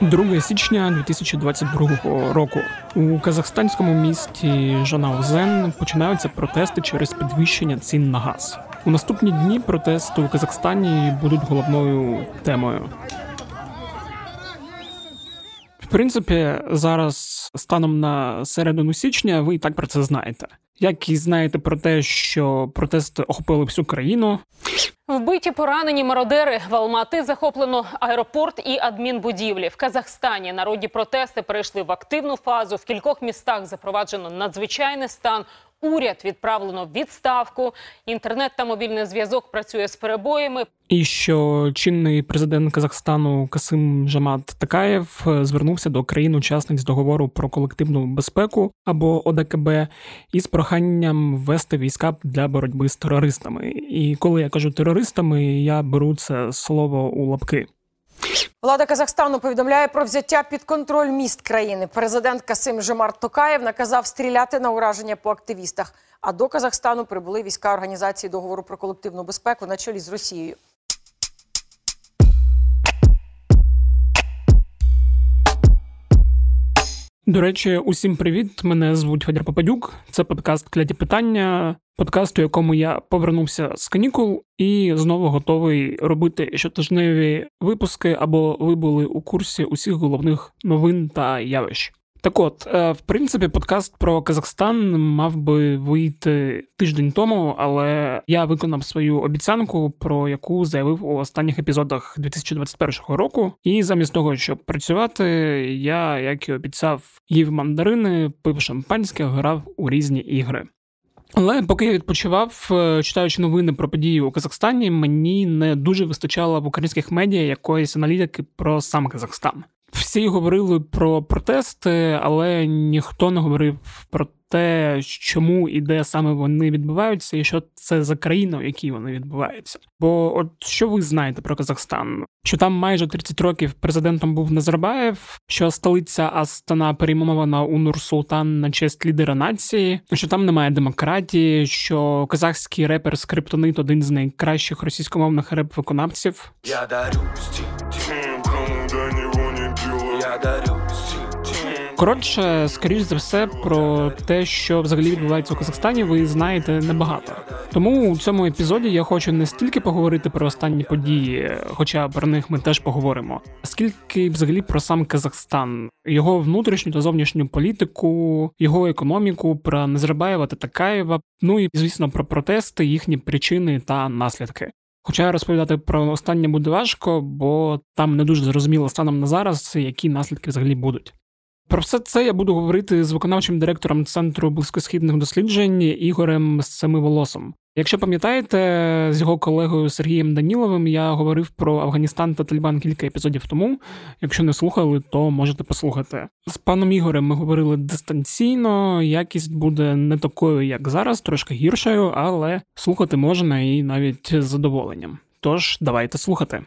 2 січня 2022 року у казахстанському місті Жанаузен починаються протести через підвищення цін на газ. У наступні дні протести у Казахстані будуть головною темою. В принципі, зараз станом на середину січня ви і так про це знаєте. Як і знаєте про те, що протести охопили всю країну. Вбиті поранені мародери в Алмати захоплено аеропорт і адмінбудівлі в Казахстані. Народні протести перейшли в активну фазу. В кількох містах запроваджено надзвичайний стан. Уряд відправлено в відставку. Інтернет та мобільний зв'язок працює з перебоями. І що чинний президент Казахстану Касим Жамат Такаєв звернувся до країн-учасниць договору про колективну безпеку або ОДКБ із проханням ввести війська для боротьби з терористами. І коли я кажу терористами, я беру це слово у лапки. Влада Казахстану повідомляє про взяття під контроль міст країни. Президент Касим Жомарт Токаєв наказав стріляти на ураження по активістах. А до Казахстану прибули війська організації договору про колективну безпеку на чолі з Росією. До речі, усім привіт! Мене звуть Федір Попадюк. Це подкаст Кляті питання, подкаст, у якому я повернувся з канікул і знову готовий робити щотижневі випуски, або ви були у курсі усіх головних новин та явищ. Так от, е, в принципі, подкаст про Казахстан мав би вийти тиждень тому, але я виконав свою обіцянку, про яку заявив у останніх епізодах 2021 року. І замість того, щоб працювати, я, як і обіцяв, їв мандарини, пив шампанське, грав у різні ігри. Але поки я відпочивав, е, читаючи новини про події у Казахстані, мені не дуже вистачало в українських медіа якоїсь аналітики про сам Казахстан. Всі говорили про протести, але ніхто не говорив про те, чому і де саме вони відбуваються, і що це за країна, в якій вони відбуваються. Бо от що ви знаєте про Казахстан? Що там майже 30 років президентом був Назарбаєв, що столиця Астана перейменована у Нур-Султан на честь лідера нації, що там немає демократії, що казахський репер Скриптонит один з найкращих російськомовних реп-виконавців. Я дарю Коротше, скоріш за все, про те, що взагалі відбувається у Казахстані, ви знаєте небагато. Тому у цьому епізоді я хочу не стільки поговорити про останні події, хоча про них ми теж поговоримо, скільки взагалі про сам Казахстан, його внутрішню та зовнішню політику, його економіку, про Назарбаєва та Такаєва, ну і звісно про протести, їхні причини та наслідки. Хоча розповідати про останнє буде важко, бо там не дуже зрозуміло станом на зараз, які наслідки взагалі будуть. Про все це я буду говорити з виконавчим директором Центру близькосхідних досліджень Ігорем Семиволосом. Якщо пам'ятаєте, з його колегою Сергієм Даніловим я говорив про Афганістан та Талібан кілька епізодів тому. Якщо не слухали, то можете послухати. З паном Ігорем ми говорили дистанційно, якість буде не такою, як зараз, трошки гіршою, але слухати можна і навіть з задоволенням. Тож давайте слухати.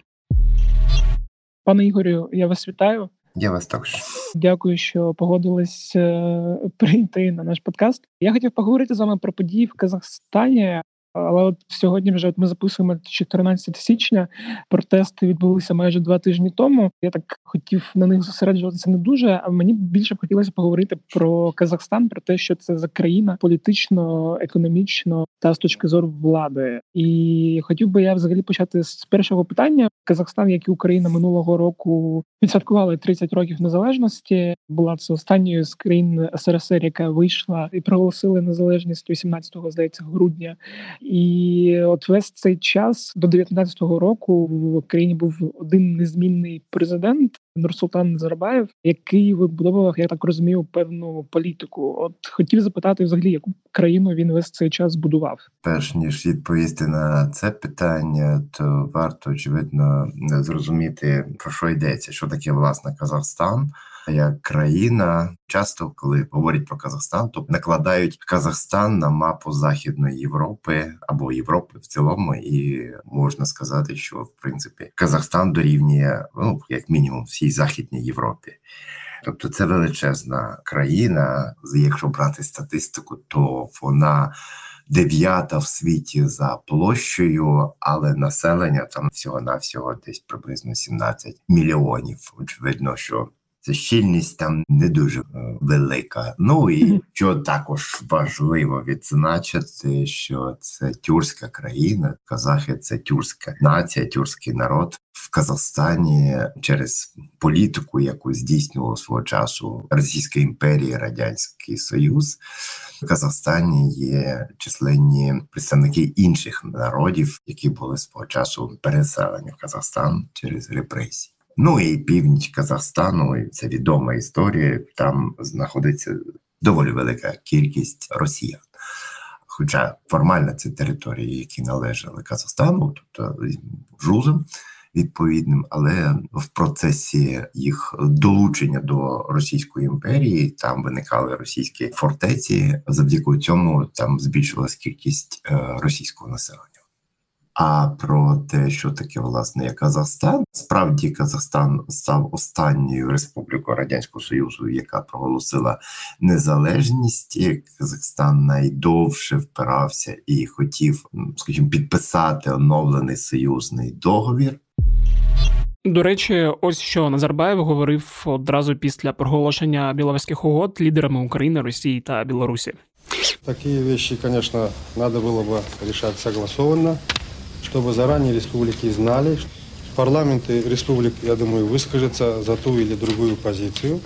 Пане Ігорю, я вас вітаю. Я вас також дякую, що погодились е, прийти на наш подкаст. Я хотів поговорити з вами про події в Казахстані. Але от сьогодні вже от ми записуємо 14 січня. Протести відбулися майже два тижні тому. Я так хотів на них зосереджуватися не дуже. А мені більше б хотілося поговорити про Казахстан, про те, що це за країна політично, економічно та з точки зору влади. І хотів би я взагалі почати з першого питання. Казахстан, як і Україна минулого року, відсвяткували 30 років незалежності. Була це останньою з країн СРСР, яка вийшла і проголосили незалежність 18-го, здається, грудня. І от весь цей час до 19-го року в країні був один незмінний президент Нурсултан Назарбаєв, який вибудовував, я так розумію, певну політику. От хотів запитати, взагалі, яку країну він весь цей час будував. Перш ніж відповісти на це питання, то варто очевидно зрозуміти про що йдеться, що таке власне Казахстан як країна. Часто, коли говорять про Казахстан, то накладають Казахстан на мапу Західної Європи або Європи в цілому, і можна сказати, що в принципі Казахстан дорівнює ну як мінімум всій західній Європі. Тобто це величезна країна. Якщо брати статистику, то вона дев'ята в світі за площею, але населення там всього навсього десь приблизно 17 мільйонів. Очевидно, що щільність там не дуже е, велика. Ну і що також важливо відзначити, що це тюркська країна, казахи це тюркська нація, тюркський народ в Казахстані через політику, яку здійснював свого часу Російська імперія, Радянський Союз. В Казахстані є численні представники інших народів, які були свого часу переселені в Казахстан через репресії. Ну і північ Казахстану, і це відома історія. Там знаходиться доволі велика кількість росіян. Хоча формально це території, які належали Казахстану, тобто жузам відповідним, але в процесі їх долучення до Російської імперії там виникали російські фортеці. Завдяки цьому там збільшилась кількість е, російського населення. А про те, що таке власне Казахстан, справді Казахстан став останньою республікою радянського союзу, яка проголосила незалежність. Казахстан найдовше впирався і хотів, скажімо, підписати оновлений союзний договір. До речі, ось що Назарбаєв говорив одразу після проголошення біловезьких угод лідерами України, Росії та Білорусі. Такі речі, звісно, треба було б рішати согласованно чтобы заранее республики знали, парламенты республик, я думаю, выскажутся за ту или другую позицию.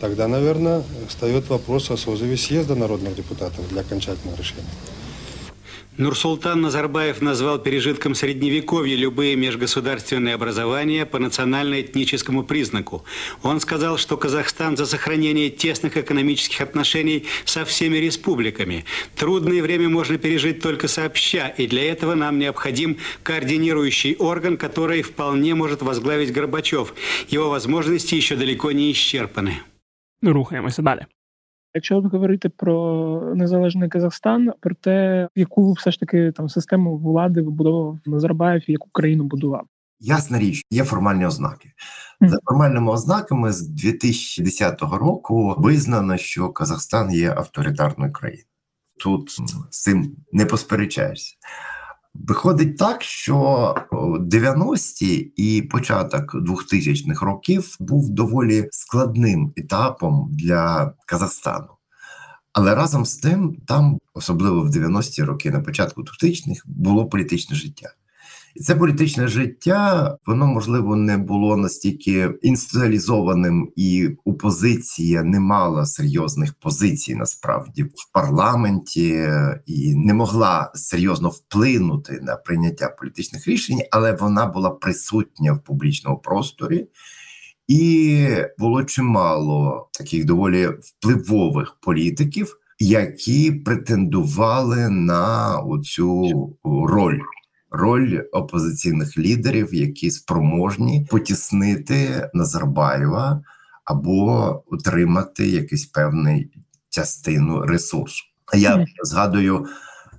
Тогда, наверное, встает вопрос о созыве съезда народных депутатов для окончательного решения. Нурсултан Назарбаев назвал пережитком Средневековья любые межгосударственные образования по национально-этническому признаку. Он сказал, что Казахстан за сохранение тесных экономических отношений со всеми республиками. Трудное время можно пережить только сообща, и для этого нам необходим координирующий орган, который вполне может возглавить Горбачев. Его возможности еще далеко не исчерпаны. Рухаємося далі. Якщо говорити про незалежний Казахстан, про те, яку все ж таки там систему влади вибудовував Назарбаєв і яку країну будував. Ясна річ, є формальні ознаки. За формальними ознаками з 2010 року визнано, що Казахстан є авторитарною країною. Тут з цим не посперечаєшся. Виходить так, що 90-ті і початок 2000-х років був доволі складним етапом для Казахстану. Але разом з тим, там, особливо в 90-ті роки, на початку 2000-х, було політичне життя. Це політичне життя, воно можливо не було настільки інституалізованим, і опозиція не мала серйозних позицій насправді в парламенті і не могла серйозно вплинути на прийняття політичних рішень, але вона була присутня в публічному просторі. І було чимало таких доволі впливових політиків, які претендували на оцю роль роль опозиційних лідерів, які спроможні потіснити Назарбаєва або утримати якийсь певний частину ресурсу. Я згадую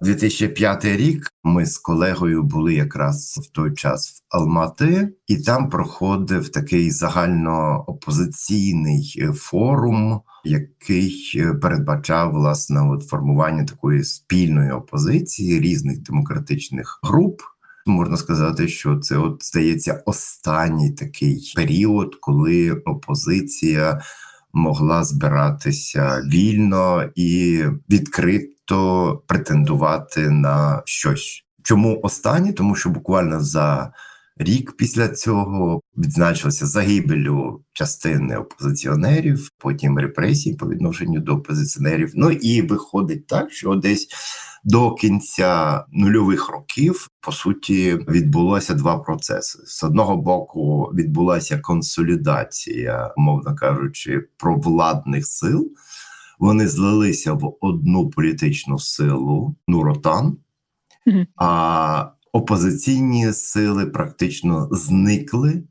2005 рік. Ми з колегою були якраз в той час в Алмати, і там проходив такий загальноопозиційний форум, який передбачав власне от формування такої спільної опозиції різних демократичних груп. Можна сказати, що це от здається останній такий період, коли опозиція могла збиратися вільно і відкрито претендувати на щось. Чому останні? Тому що буквально за рік після цього відзначилося загибелю частини опозиціонерів, потім репресії по відношенню до опозиціонерів. Ну і виходить так, що десь до кінця нульових років по суті відбулося два процеси: з одного боку відбулася консолідація, мовно кажучи, провладних сил. Вони злилися в одну політичну силу Нуротан, а опозиційні сили практично зникли.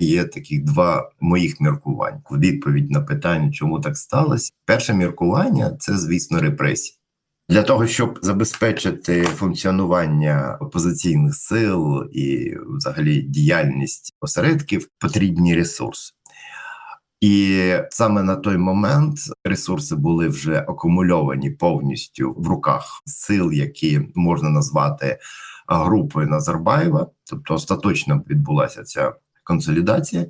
Є такі два моїх міркування. Відповідь на питання, чому так сталося. Перше міркування це, звісно, репресії. Для того щоб забезпечити функціонування опозиційних сил і, взагалі, діяльність осередків, потрібні ресурси. І саме на той момент ресурси були вже акумульовані повністю в руках сил, які можна назвати групою Назарбаєва, тобто остаточно відбулася ця консолідація,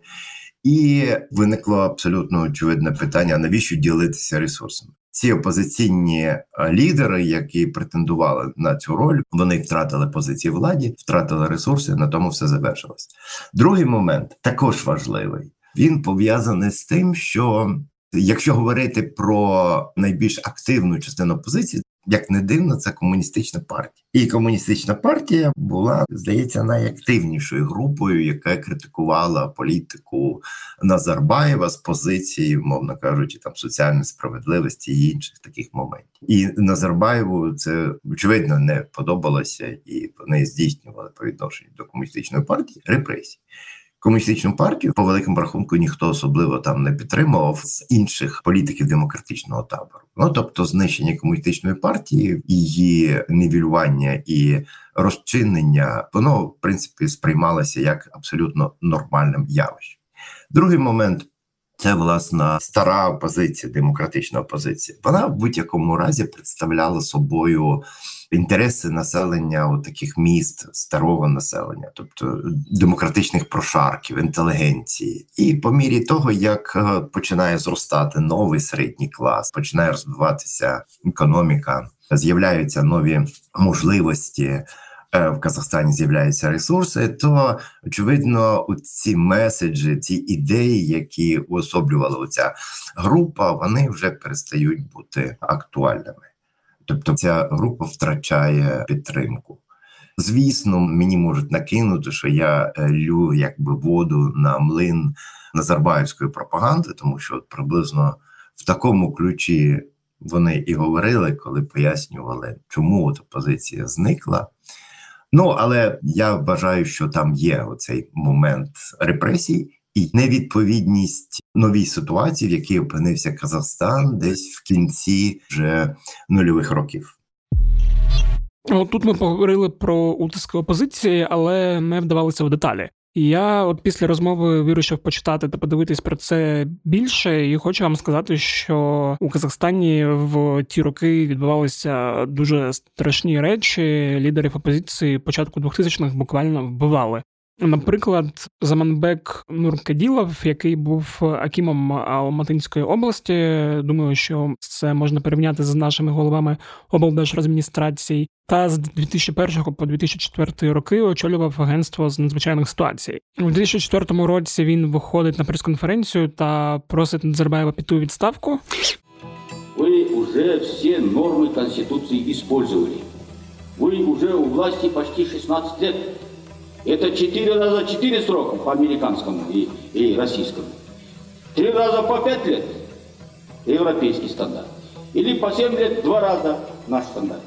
і виникло абсолютно очевидне питання: навіщо ділитися ресурсами? Ці опозиційні лідери, які претендували на цю роль, вони втратили позиції владі, втратили ресурси. На тому все завершилось. Другий момент також важливий. Він пов'язаний з тим, що якщо говорити про найбільш активну частину опозиції, як не дивно, це комуністична партія, і комуністична партія була, здається, найактивнішою групою, яка критикувала політику Назарбаєва з позиції, мовно кажучи, там соціальної справедливості і інших таких моментів. І Назарбаєву це очевидно не подобалося, і вони здійснювали по відношенню до комуністичної партії репресії комуністичну партію по великому рахунку ніхто особливо там не підтримував з інших політиків демократичного табору. Ну тобто, знищення комуністичної партії, її нівелювання і розчинення, воно в принципі сприймалося як абсолютно нормальним явищем. Другий момент. Це власна стара опозиція, демократична опозиція. Вона в будь-якому разі представляла собою інтереси населення у таких міст старого населення, тобто демократичних прошарків, інтелігенції, і по мірі того, як е, починає зростати новий середній клас, починає розвиватися економіка, з'являються нові можливості. Е, в Казахстані з'являються ресурси, то очевидно, ці меседжі, ці ідеї, які уособлювала оця група, вони вже перестають бути актуальними. Тобто ця група втрачає підтримку. Звісно, мені можуть накинути, що я е, лю якби воду на млин Назарбаївської пропаганди, тому що приблизно в такому ключі вони і говорили, коли пояснювали, чому от опозиція зникла. Ну але я вважаю, що там є оцей момент репресій і невідповідність новій ситуації, в якій опинився Казахстан, десь в кінці вже нульових років. От Тут ми поговорили про утиски опозиції, але не вдавалися в деталі. І я, от після розмови, вирішив почитати та подивитись про це більше, і хочу вам сказати, що у Казахстані в ті роки відбувалися дуже страшні речі. Лідерів опозиції початку 2000-х буквально вбивали. Наприклад, Заманбек Нуркаділов, який був акімом Алматинської області, думаю, що це можна порівняти з нашими головами облдержадміністрацій, та з 2001 по 2004 роки очолював агентство з надзвичайних ситуацій. У 2004 році він виходить на прес-конференцію та просить Назарбаєва піти у відставку. Ви вже всі норми Конституції использовали. Ви вже у власті почти 16 років. Это четыре раза четыре срока по американскому и, и российскому. Три раза по пять лет – европейский стандарт. Или по семь лет два раза наш стандарт.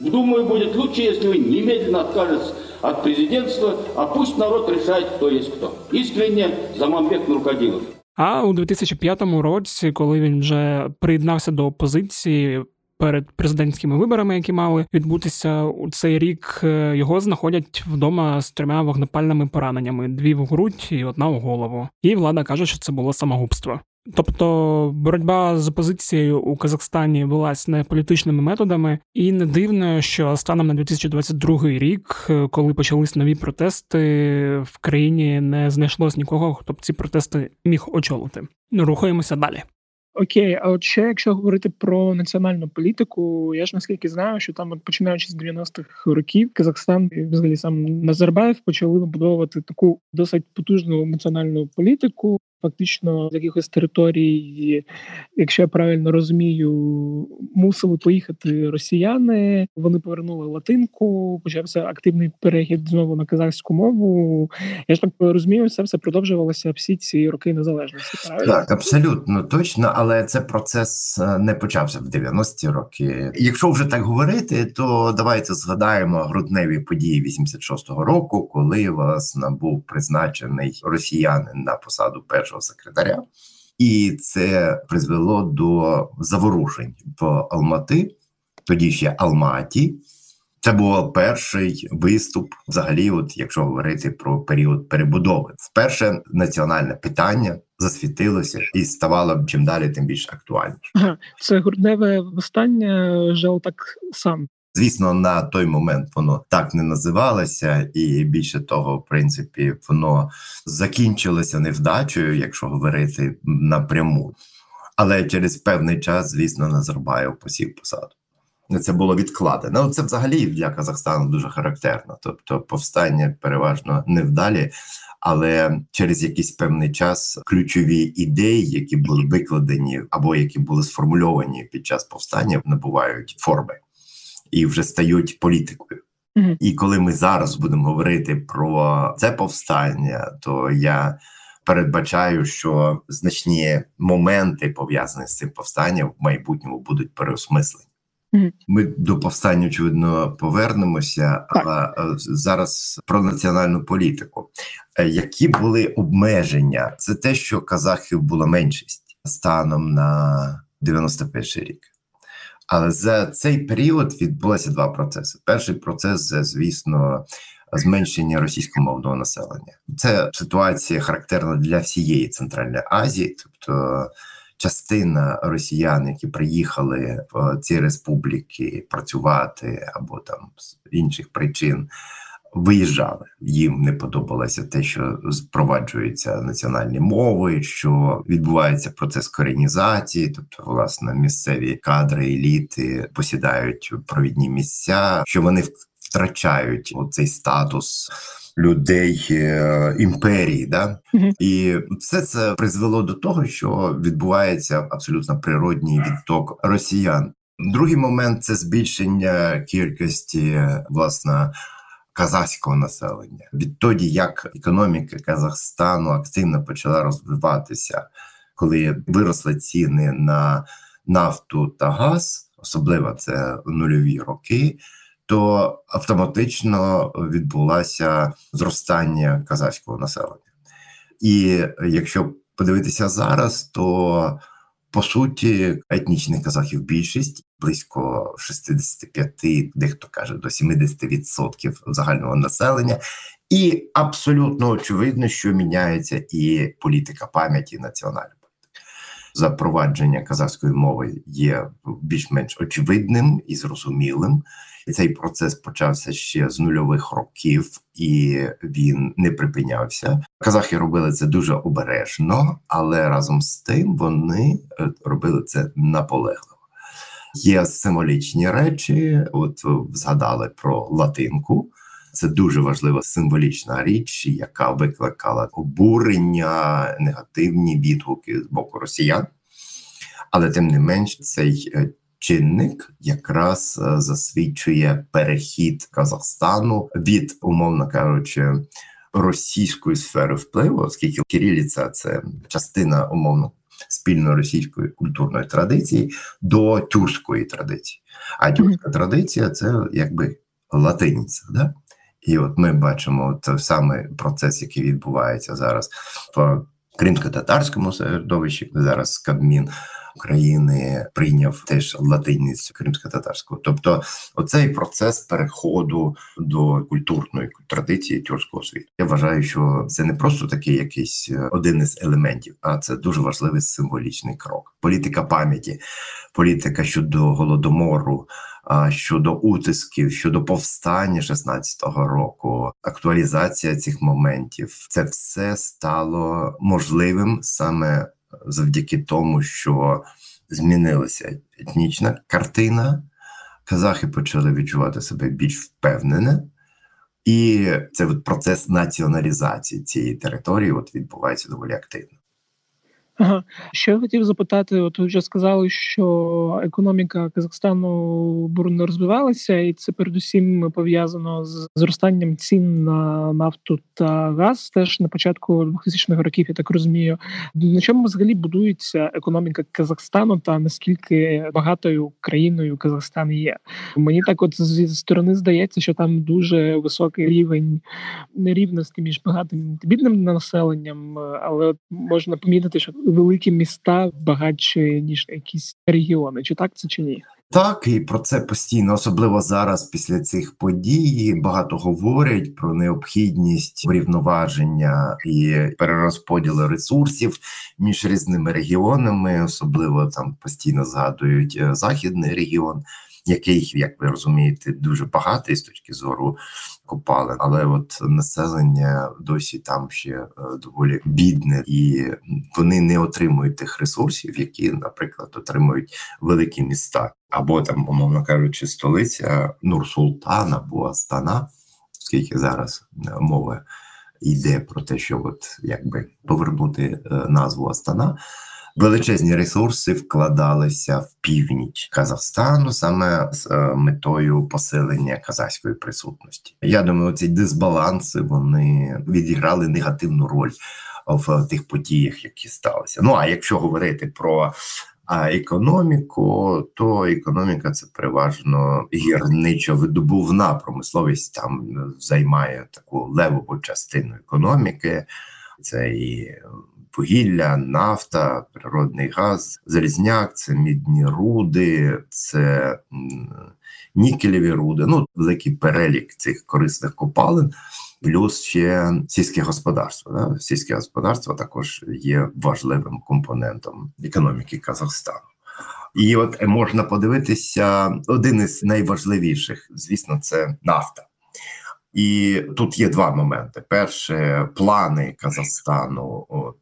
Думаю, будет лучше, если вы немедленно откажетесь от президентства, а пусть народ решает, кто есть кто. Искренне Заманбек Нуркадилов. А у 2005 році, коли він вже приєднався до опозиції, перед президентськими виборами, які мали відбутися у цей рік, е, його знаходять вдома з трьома вогнепальними пораненнями: дві в грудь і одна у голову. І влада каже, що це було самогубство. Тобто боротьба з опозицією у Казахстані велась не політичними методами, і не дивно, що станом на 2022 рік, е, коли почались нові протести, в країні не знайшлось нікого, хто б ці протести міг очолити. Рухаємося далі. Окей, а от ще якщо говорити про національну політику, я ж наскільки знаю, що там, от починаючи з 90-х років, Казахстан і взагалі сам Назарбаєв почали вибудовувати таку досить потужну національну політику, фактично з якихось територій, якщо я правильно розумію, мусили поїхати росіяни. Вони повернули латинку, почався активний перехід знову на казахську мову. Я ж так розумію, це все продовжувалося всі ці роки незалежності. Правильно? Так, абсолютно точно, але це процес е, не почався в 90-ті роки. Якщо вже так говорити, то давайте згадаємо грудневі події 86-го року, коли власне був призначений росіянин на посаду першого першого секретаря, і це призвело до заворушень в Алмати, тоді ще Алматі. Це був перший виступ, взагалі, от якщо говорити про період перебудови, вперше національне питання засвітилося і ставало чим далі, тим більш актуальніше. Ага, це грудневе востання жал так сам. Звісно, на той момент воно так не називалося, і більше того, в принципі, воно закінчилося невдачею, якщо говорити напряму. Але через певний час, звісно, Назарбаєв посів посаду. Це було відкладено. Це взагалі для Казахстану дуже характерно. Тобто, повстання переважно невдалі, але через якийсь певний час ключові ідеї, які були викладені або які були сформульовані під час повстання, набувають форми і вже стають політикою. Мгм. І коли ми зараз будемо говорити про це повстання, то я передбачаю, що значні моменти пов'язані з цим повстанням в майбутньому будуть переосмислені. Ми до повстання очевидно повернемося, а зараз про національну політику. Е, Які були обмеження? Це те, що казахів була меншість станом на 91 рік. Але за цей період відбулося два процеси. Перший процес це, звісно, зменшення російськомовного населення. Це ситуація характерна для всієї Центральної Азії, тобто частина росіян, які приїхали в ці республіки працювати або там з інших причин. Виїжджали, їм не подобалося те, що впроваджуються національні мови, що відбувається процес коренізації, тобто, власне, місцеві кадри, еліти посідають провідні місця, що вони втрачають цей статус людей е, імперії, да Мгм. і все це призвело до того, що відбувається абсолютно природній відток росіян. Другий момент це збільшення кількості власне казахського населення. Відтоді, як економіка Казахстану активно почала розвиватися, коли виросли ціни на нафту та газ, особливо це нульові роки. То автоматично відбулося зростання казахського населення, і якщо подивитися зараз, то по суті етнічних казахів більшість близько 65, дехто каже до 70% загального населення, і абсолютно очевидно, що міняється і політика пам'яті національної запровадження казахської мови є більш-менш очевидним і зрозумілим. І цей процес почався ще з нульових років, і він не припинявся. Казахи робили це дуже обережно, але разом з тим вони е, робили це наполегливо. Є символічні речі. От згадали про латинку. Це дуже важлива символічна річ, яка викликала обурення, негативні відгуки з боку росіян. Але тим не менш, цей е, чинник якраз е, засвідчує перехід Казахстану від, умовно кажучи, російської сфери впливу, оскільки кириліця – це частина умовно спільної російської культурної традиції до тюркської традиції. А тюркська традиція це якби латиниця. Да? І от ми бачимо той самий процес, який відбувається зараз в кримсько-татарському середовищі. Зараз Кабмін України прийняв теж латиницю кримсько-татарську. Тобто, оцей процес переходу до культурної традиції тюркського світу. Я вважаю, що це не просто такий якийсь один із елементів, а це дуже важливий символічний крок. Політика пам'яті, політика щодо голодомору. Щодо утисків, щодо повстання 16-го року, актуалізація цих моментів, це все стало можливим саме завдяки тому, що змінилася етнічна картина. Казахи почали відчувати себе більш впевнене, і це от процес націоналізації цієї території от відбувається доволі активно. Що я хотів запитати, от ви вже сказали, що економіка Казахстану бурно розвивалася, і це передусім пов'язано з зростанням цін на нафту та газ. Теж на початку 2000-х років, я так розумію. На чому взагалі будується економіка Казахстану та наскільки багатою країною Казахстан є? Мені так, от зі сторони здається, що там дуже високий рівень нерівності між багатим та бідним населенням, але можна помітити, що великі міста багатші ніж якісь регіони. Чи так це чи ні? Так, і про це постійно, особливо зараз, після цих подій, багато говорять про необхідність врівноваження і перерозподілу ресурсів між різними регіонами, особливо там постійно згадують е, західний регіон який, як ви розумієте, дуже багатий з точки зору копалин, але от населення досі там ще е, доволі бідне, і вони не отримують тих ресурсів, які, наприклад, отримують великі міста, або там, умовно кажучи, столиця Нур-Султан або Астана, скільки зараз е, мова йде про те, що от якби повернути е, назву Астана величезні ресурси вкладалися в північ Казахстану саме з е, метою посилення казахської присутності. Я думаю, ці дисбаланси вони відіграли негативну роль в тих подіях, які сталися. Ну а якщо говорити про а економіку, то економіка це переважно гірничо-видобувна промисловість там займає таку левову частину економіки. Це і вугілля, нафта, природний газ, залізняк, це мідні руди, це нікелеві руди. Ну, великий перелік цих корисних копалин. Плюс ще сільське господарство. Да? Сільське господарство також є важливим компонентом економіки Казахстану. І от можна подивитися один із найважливіших, звісно, це нафта. І тут є два моменти: перше плани Казахстану, от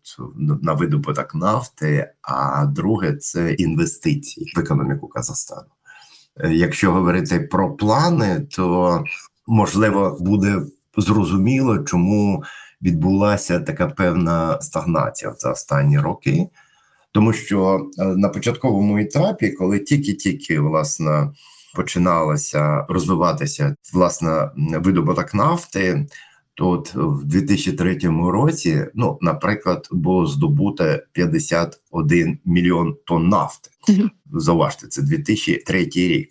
на видобуток нафти, а друге це інвестиції в економіку Казахстану. Е, якщо говорити про плани, то можливо буде зрозуміло, чому відбулася така певна стагнація за останні роки, тому що е, на початковому етапі, коли тільки-тільки власне починалося розвиватися власне видобуток нафти. То от в 2003 році, ну наприклад, було здобуто 51 мільйон тонн нафти. Зауважте, це 2003 рік,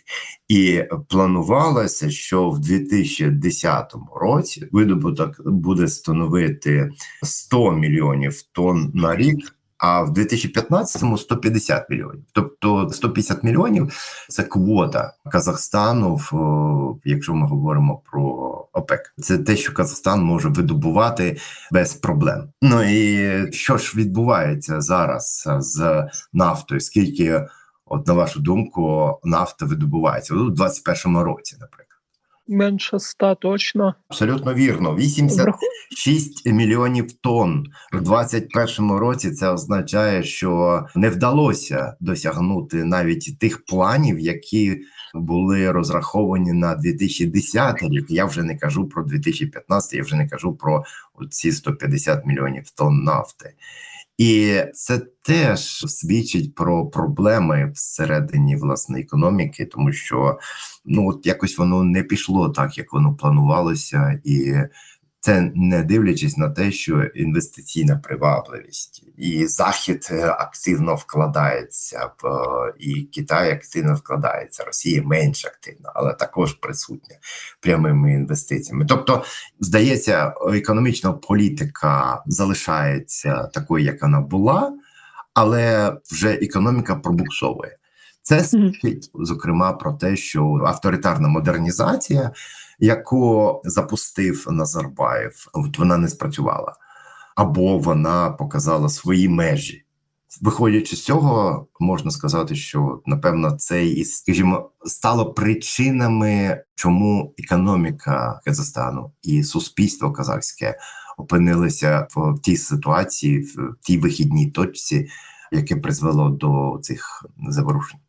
і планувалося, що в 2010 році видобуток буде становити 100 мільйонів тонн на рік а в 2015-му 150 мільйонів. Тобто 150 мільйонів це квота Казахстану, в якщо ми говоримо про ОПЕК. Це те, що Казахстан може видобувати без проблем. Ну і що ж відбувається зараз з нафтою? Скільки, от на вашу думку, нафта видобувається у 2021 році, наприклад? Менше 100 точно. Абсолютно вірно. 86 мільйонів тонн в 2021 році. Це означає, що не вдалося досягнути навіть тих планів, які були розраховані на 2010 рік. Я вже не кажу про 2015, я вже не кажу про ці 150 мільйонів тонн нафти. І це теж свідчить про проблеми всередині власної економіки, тому що ну от якось воно не пішло так, як воно планувалося, і це не дивлячись на те, що інвестиційна привабливість і захід е, активно вкладається в і Китай активно вкладається, Росія менш активно, але також присутня прямими інвестиціями. Тобто, здається, економічна політика залишається такою, як вона була, але вже економіка пробуксовує. Це свідчить зокрема про те, що авторитарна модернізація, яку запустив Назарбаєв, от вона не спрацювала, або вона показала свої межі. Виходячи з цього, можна сказати, що напевно це і скажімо стало причинами, чому економіка Казахстану і суспільство казахське опинилися в тій ситуації, в тій вихідній точці, яке призвело до цих заворушень.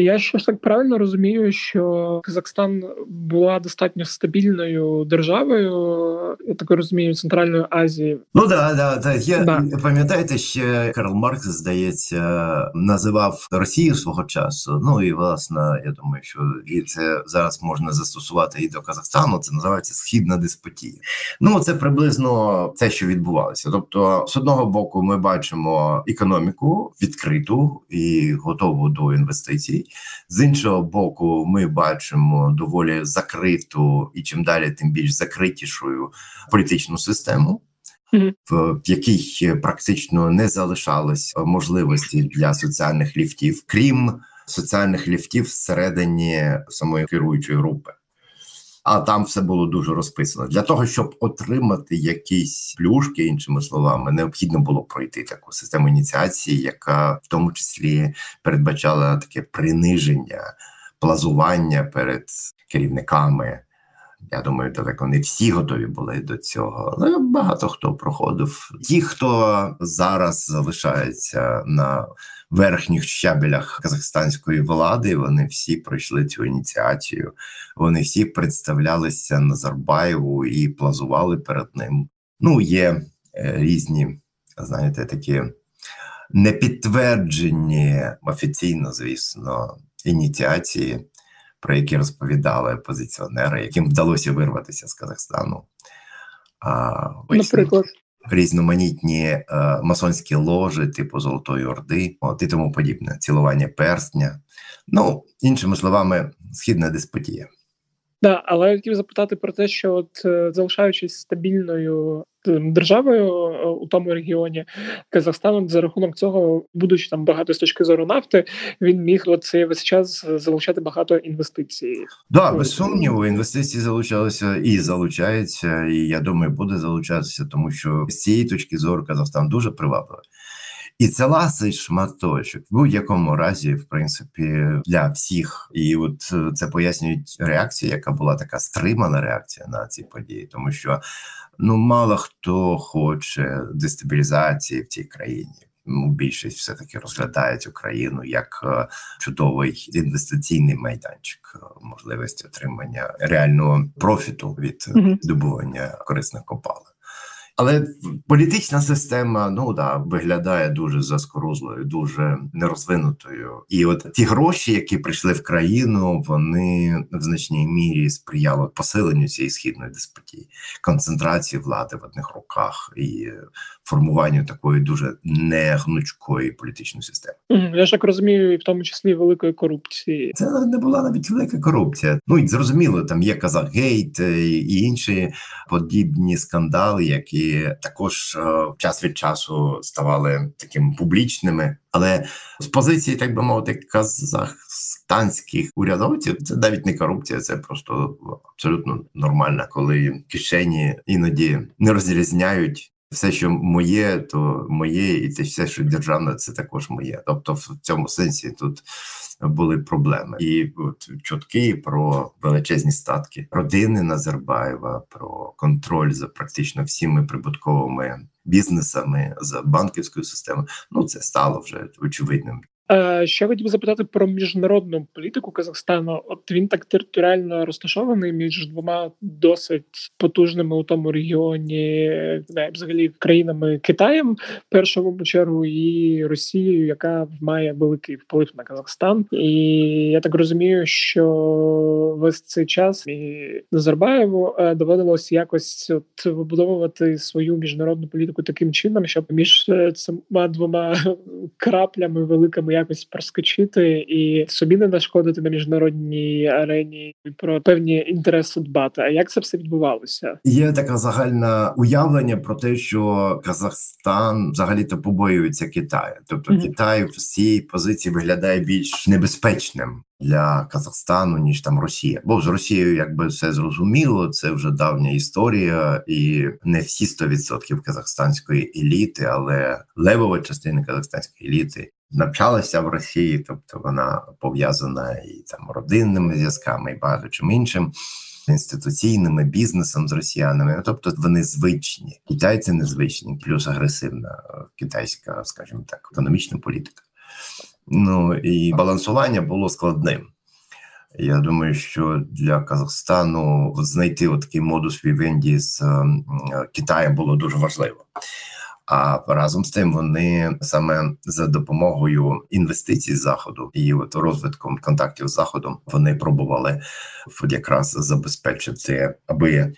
Я ж так правильно розумію, що Казахстан була достатньо стабільною державою, я так розумію, Центральної Азії. Ну да, да, да. Я да. пам'ятаєте, ще Карл Маркс, здається, називав Росію свого часу. Ну і власне, я думаю, що і це зараз можна застосувати і до Казахстану. Це називається східна диспотія. Ну це приблизно те, що відбувалося. Тобто, з одного боку, ми бачимо економіку відкриту і готову до інвестицій. З іншого боку, ми бачимо доволі закриту і чим далі, тим більш закритішою політичну систему. В якій практично не залишалось можливості для соціальних ліфтів, крім соціальних ліфтів всередині самої керуючої групи. А там все було дуже розписано. Для того, щоб отримати якісь плюшки, іншими словами, необхідно було пройти таку систему ініціації, яка в тому числі передбачала таке приниження, плазування перед керівниками. Я думаю, далеко не всі готові були до цього, але багато хто проходив. Ті, хто зараз залишається на верхніх щабелях казахстанської влади, вони всі пройшли цю ініціацію. Вони всі представлялися Назарбаєву і плазували перед ним. Ну, є е, різні, знаєте, такі непідтверджені офіційно, звісно, ініціації про які розповідали опозиціонери, яким вдалося вирватися з Казахстану. А, Наприклад. Різноманітні е, масонські ложі, типу Золотої Орди, от і тому подібне, цілування перстня. Ну, іншими словами, східна деспотія. Да, але я хотів запитати про те, що от е, залишаючись стабільною державою е, у тому регіоні Казахстан за рахунок цього, будучи там багато з точки зору нафти, він міг цей весь час залучати багато інвестицій. Да, без сумніву, інвестиції залучалися і залучаються, і я думаю, буде залучатися, тому що з цієї точки зору Казахстан дуже привабливий. І це ласий шматочок в будь-якому разі, в принципі, для всіх. І от е, це пояснюють реакція, яка була така стримана реакція на ці події, тому що ну мало хто хоче дестабілізації в цій країні. Ну, більшість все таки розглядають Україну як е, чудовий інвестиційний майданчик, е, можливість отримання реального профіту від добування корисних копалин. Але політична система ну да виглядає дуже заскорузлою, дуже нерозвинутою. І от ті гроші, які прийшли в країну, вони в значній мірі сприяли посиленню цієї східної деспотії, концентрації влади в одних руках і формуванню такої дуже негнучкої політичної системи. Я ж так розумію, і в тому числі великої корупції. Це не була навіть велика корупція. Ну і зрозуміло, там є Казахгейт і інші подібні скандали, які також е, час від часу ставали такими публічними. Але з позиції, так би мовити, казахстанських урядовців це навіть не корупція, це просто абсолютно нормально, коли кишені іноді не розрізняють. Все, що моє, то моє, і те все, що державне, це також моє. Тобто, в цьому сенсі тут були проблеми, і от чутки про величезні статки родини Назарбаєва, про контроль за практично всіми прибутковими бізнесами за банківською системою. Ну це стало вже очевидним. Е, ще хотів запитати про міжнародну політику Казахстану. От він так територіально розташований між двома досить потужними у тому регіоні, не взагалі країнами Китаєм, першому чергу, і Росією, яка має великий вплив на Казахстан. І я так розумію, що весь цей час і Назарбаєву е, доводилось якось от вибудовувати свою міжнародну політику таким чином, щоб між е, цими двома краплями великими якось проскочити і собі не нашкодити на міжнародній арені про певні інтереси дбати. А як це все відбувалося? Є таке загальне уявлення про те, що Казахстан взагалі то побоюється Китаю, тобто mm-hmm. Китай в цій позиції виглядає більш небезпечним. Для Казахстану ніж там Росія, бо з Росією якби все зрозуміло. Це вже давня історія, і не всі 100% казахстанської еліти, але левова частина казахстанської еліти навчалася в Росії, тобто вона пов'язана і там родинними зв'язками, і багато чим іншим. Інституційними бізнесом з росіянами, ну, тобто вони звичні, китайці незвичні, плюс агресивна китайська, скажімо так, економічна політика. Ну і балансування було складним. Я думаю, що для Казахстану знайти такий модус вівенді з Китаєм було дуже важливо. А разом з тим вони саме за допомогою інвестицій з заходу і от розвитком контактів з заходом вони пробували якраз забезпечити, аби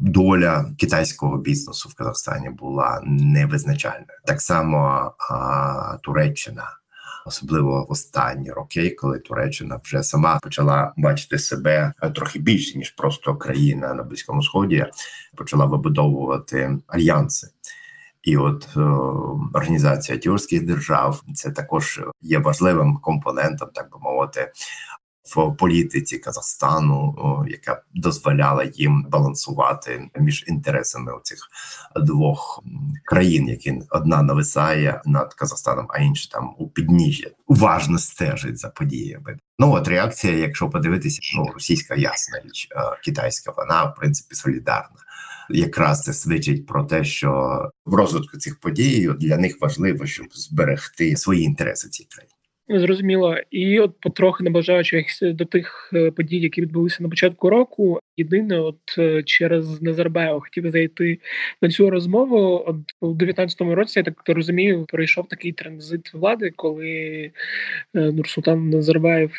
доля китайського бізнесу в Казахстані була невизначальною. Так само а, Туреччина. Особливо в останні роки, коли Туреччина вже сама почала бачити себе трохи більше ніж просто країна на близькому сході, почала вибудовувати альянси. І от о, організація тюркських держав це також є важливим компонентом, так би мовити, в політиці Казахстану, яка дозволяла їм балансувати між інтересами цих двох країн, які одна нависає над Казахстаном, а інша там у підніжжя уважно стежить за подіями. Ну от реакція, якщо подивитися, ну російська ясна річ, китайська вона в принципі солідарна. Якраз це свідчить про те, що в розвитку цих подій для них важливо, щоб зберегти свої інтереси в цій країні. Зрозуміло, і от потрохи наближаючись до тих е, подій, які відбулися на початку року. Єдине, от е, через Назарбаєва хотів зайти на цю розмову. От у 19-му році я так розумію, пройшов такий транзит влади, коли е, Нурсултан Назарбаєв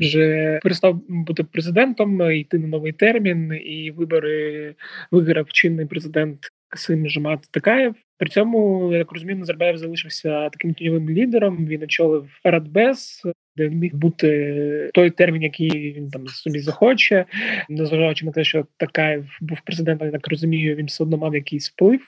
вже перестав бути президентом, йти на новий термін, і вибори виграв чинний президент Касим Жамат Такаєв. При цьому як розумію, Назарбаєв залишився таким тіньовим лідером. Він очолив Радбез, де міг бути той термін, який він там собі захоче, незважаючи на те, що Такаєв був президентом, я так розумію, він все одно мав якийсь вплив.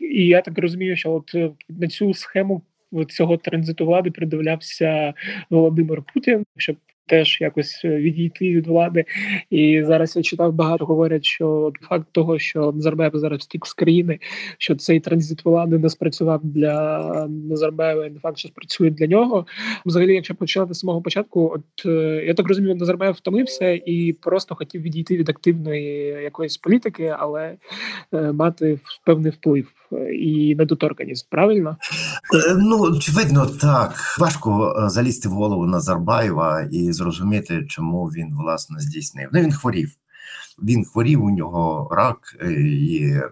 І я так розумію, що от на цю схему цього транзиту влади придивлявся Володимир Путін, щоб теж якось е, відійти від влади. І зараз я читав багато говорять, що факт того, що Назарбаєв зараз втік з країни, що цей транзит влади не спрацював для Назарбаєва, і не факт, що спрацює для нього. Взагалі, якщо почати з самого початку, от е, я так розумію, Назарбаєв втомився і просто хотів відійти від активної якоїсь політики, але е, мати певний вплив і недоторканість. Правильно? Ну очевидно, так важко залізти в голову Назарбаєва і зрозуміти, чому він власне здійснив. Ну він хворів. Він хворів у нього рак, е, і е,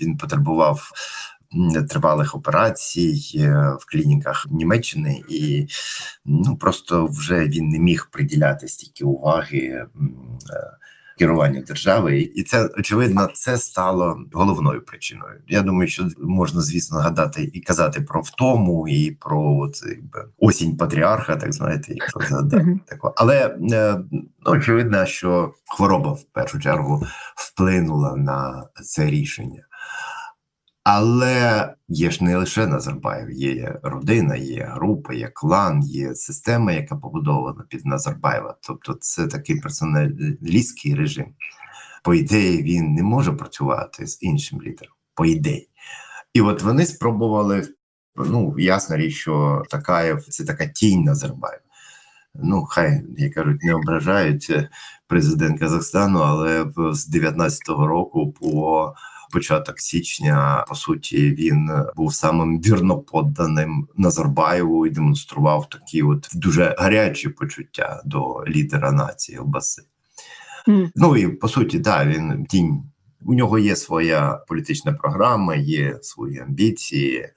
він потребував тривалих операцій е, в клініках Німеччини, і ну просто вже він не міг приділяти стільки уваги керування держави, і це очевидно це стало головною причиною. Я думаю, що можна звісно гадати і казати про втому, і про от, якби, осінь патріарха, так знаєте, якщо згадати тако. Але е, ну, очевидно, що хвороба в першу чергу вплинула на це рішення. Але є ж не лише Назарбаєв, є родина, є група, є клан, є система, яка побудована під Назарбаєва. Тобто, це такий персоналістський режим. По ідеї, він не може працювати з іншим лідером. По ідеї. І от вони спробували. Ну, ясна річ, що Такаєв це така тінь Назарбаєва. Ну, хай як кажуть, не ображають президент Казахстану, але з 19-го року по початок січня. По суті, він був самим вірно подданим Назарбаєву і демонстрував такі от дуже гарячі почуття до лідера нації Албаси. Mm. Ну і по суті, так, він тінь. У нього є своя політична програма, є свої амбіції.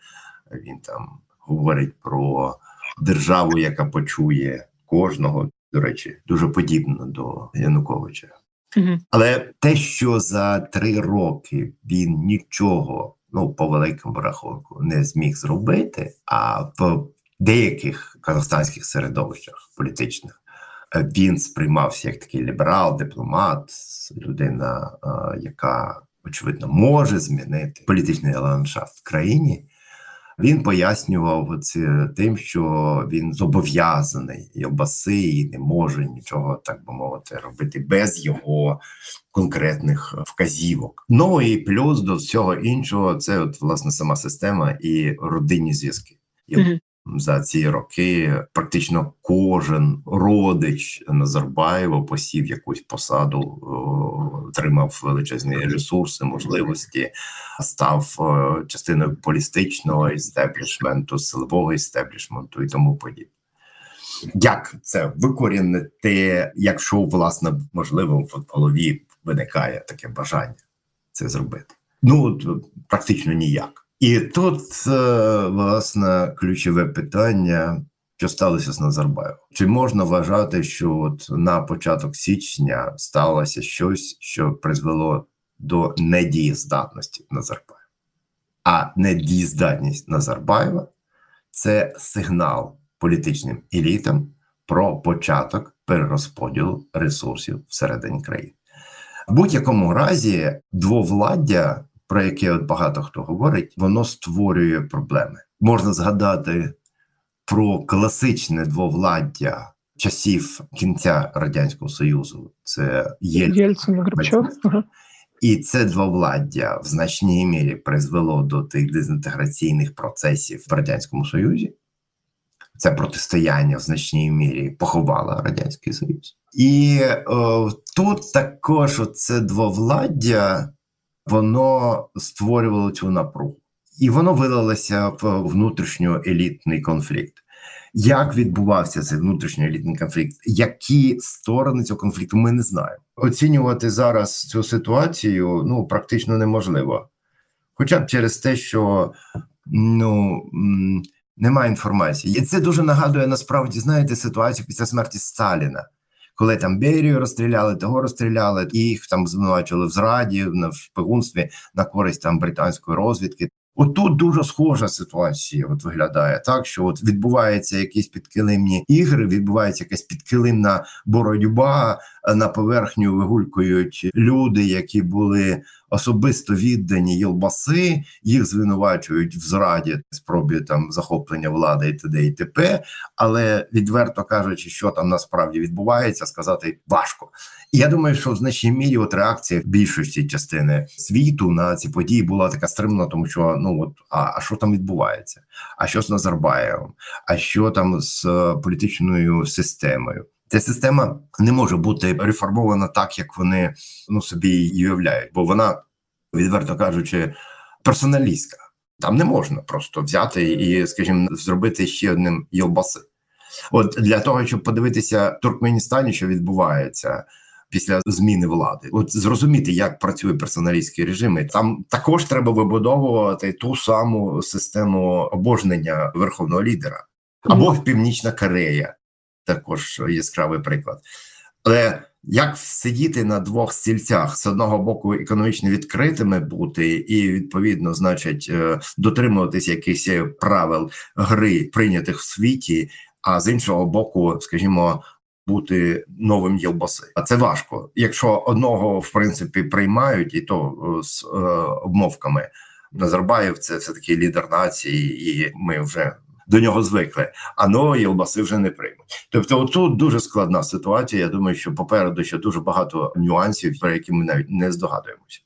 Він там говорить про державу, яка почує кожного. До речі, дуже подібно до Януковича. Але те, що за три роки він нічого, ну по великому рахунку, не зміг зробити, а в деяких казахстанських середовищах політичних е, він сприймався як такий ліберал, дипломат, людина, е, яка очевидно може змінити політичний ландшафт в країні. Він пояснював це тим, що він зобов'язаний і обаси і не може нічого, так би мовити, робити без його конкретних вказівок. Ну і плюс до всього іншого, це от власне сама система і родинні зв'язки. Mm-hmm за ці роки практично кожен родич Назарбаєва посів якусь посаду, отримав величезні ресурси, можливості, став частиною політичного істеблішменту, силового істеблішменту і тому подібне. Як це викорінити, якщо власне можливо в голові виникає таке бажання це зробити? Ну практично ніяк. І тут е, власне ключове питання, що сталося з Назарбаєвом. Чи можна вважати, що от на початок січня сталося щось, що призвело до недієздатності Назарбаєва? А недієздатність Назарбаєва це сигнал політичним елітам про початок перерозподілу ресурсів всередині країни. В будь-якому разі двовладдя про яке от багато хто говорить, воно створює проблеми. Можна згадати про класичне двовладдя часів кінця радянського союзу. Це Єльцин Горбачов. І це двовладдя в значній мірі призвело до тих дезінтеграційних процесів в радянському союзі. Це протистояння в значній мірі поховало радянський союз, і о, тут також це двовладдя воно створювало цю напругу, і воно вилилося в внутрішньоелітний конфлікт. Як відбувався цей внутрішньоелітний конфлікт? Які сторони цього конфлікту ми не знаємо. Оцінювати зараз цю ситуацію ну практично неможливо, хоча б через те, що ну немає інформації, і це дуже нагадує насправді знаєте ситуацію після смерті Сталіна коли там Берію розстріляли, того розстріляли, їх там звинувачували в зраді, в шпигунстві на користь там британської розвідки. Отут дуже схожа ситуація. От виглядає так, що от відбуваються якісь підкилимні ігри, відбувається якась підкилимна боротьба на поверхню вигулькують люди, які були особисто віддані Єлбаси, їх звинувачують в зраді, спробі там захоплення влади і т.д. і т.п., але відверто кажучи, що там насправді відбувається, сказати важко. І я думаю, що в значній мірі от реакція більшості частини світу на ці події була така стримна, тому що ну от а, а що там відбувається? А що з Назарбаєвим? А що там з е, політичною системою? Ця система не може бути реформована так, як вони ну собі її уявляють, бо вона, відверто кажучи, персоналістська. Там не можна просто взяти і, скажімо, зробити ще одним Єлбаси. От для того, щоб подивитися в Туркменістані, що відбувається після зміни влади, от зрозуміти, як працює персоналістський режим, там також треба вибудовувати ту саму систему обожнення верховного лідера або Північна Корея також яскравий приклад. Але як сидіти на двох стільцях з одного боку економічно відкритими бути, і відповідно, значить, е, дотримуватись якихось правил гри прийнятих в світі, а з іншого боку, скажімо, бути новим Єлбаси. А це важко. Якщо одного в принципі приймають, і то е, з е, обмовками Назарбаєв, це все таки лідер нації, і ми вже до нього звикли, а нової Єлбаси вже не приймуть. Тобто, отут дуже складна ситуація. Я думаю, що попереду ще дуже багато нюансів, про які ми навіть не здогадуємося.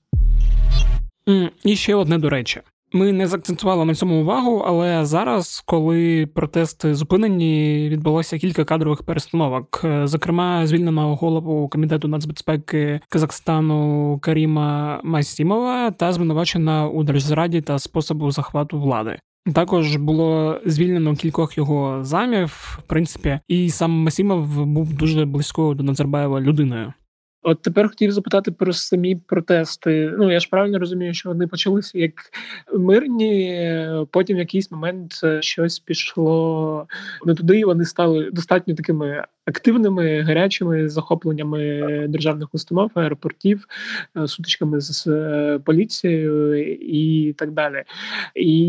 І ще одне до речі. Ми не заакцентували на цьому увагу, але зараз, коли протести зупинені, відбулося кілька кадрових перестановок. Зокрема, звільнено голову комітету нацбезпеки Казахстану Каріма Масімова та звинувачена у держзраді та способу захвату влади. Також було звільнено кількох його замів, в принципі, і сам Масімов був дуже близькою до Назарбаєва людиною. От тепер хотів запитати про самі протести. Ну я ж правильно розумію, що вони почалися як мирні. Потім в якийсь момент щось пішло не туди. і Вони стали достатньо такими активними гарячими захопленнями державних установ, аеропортів, е, сутичками з е, поліцією і так далі. І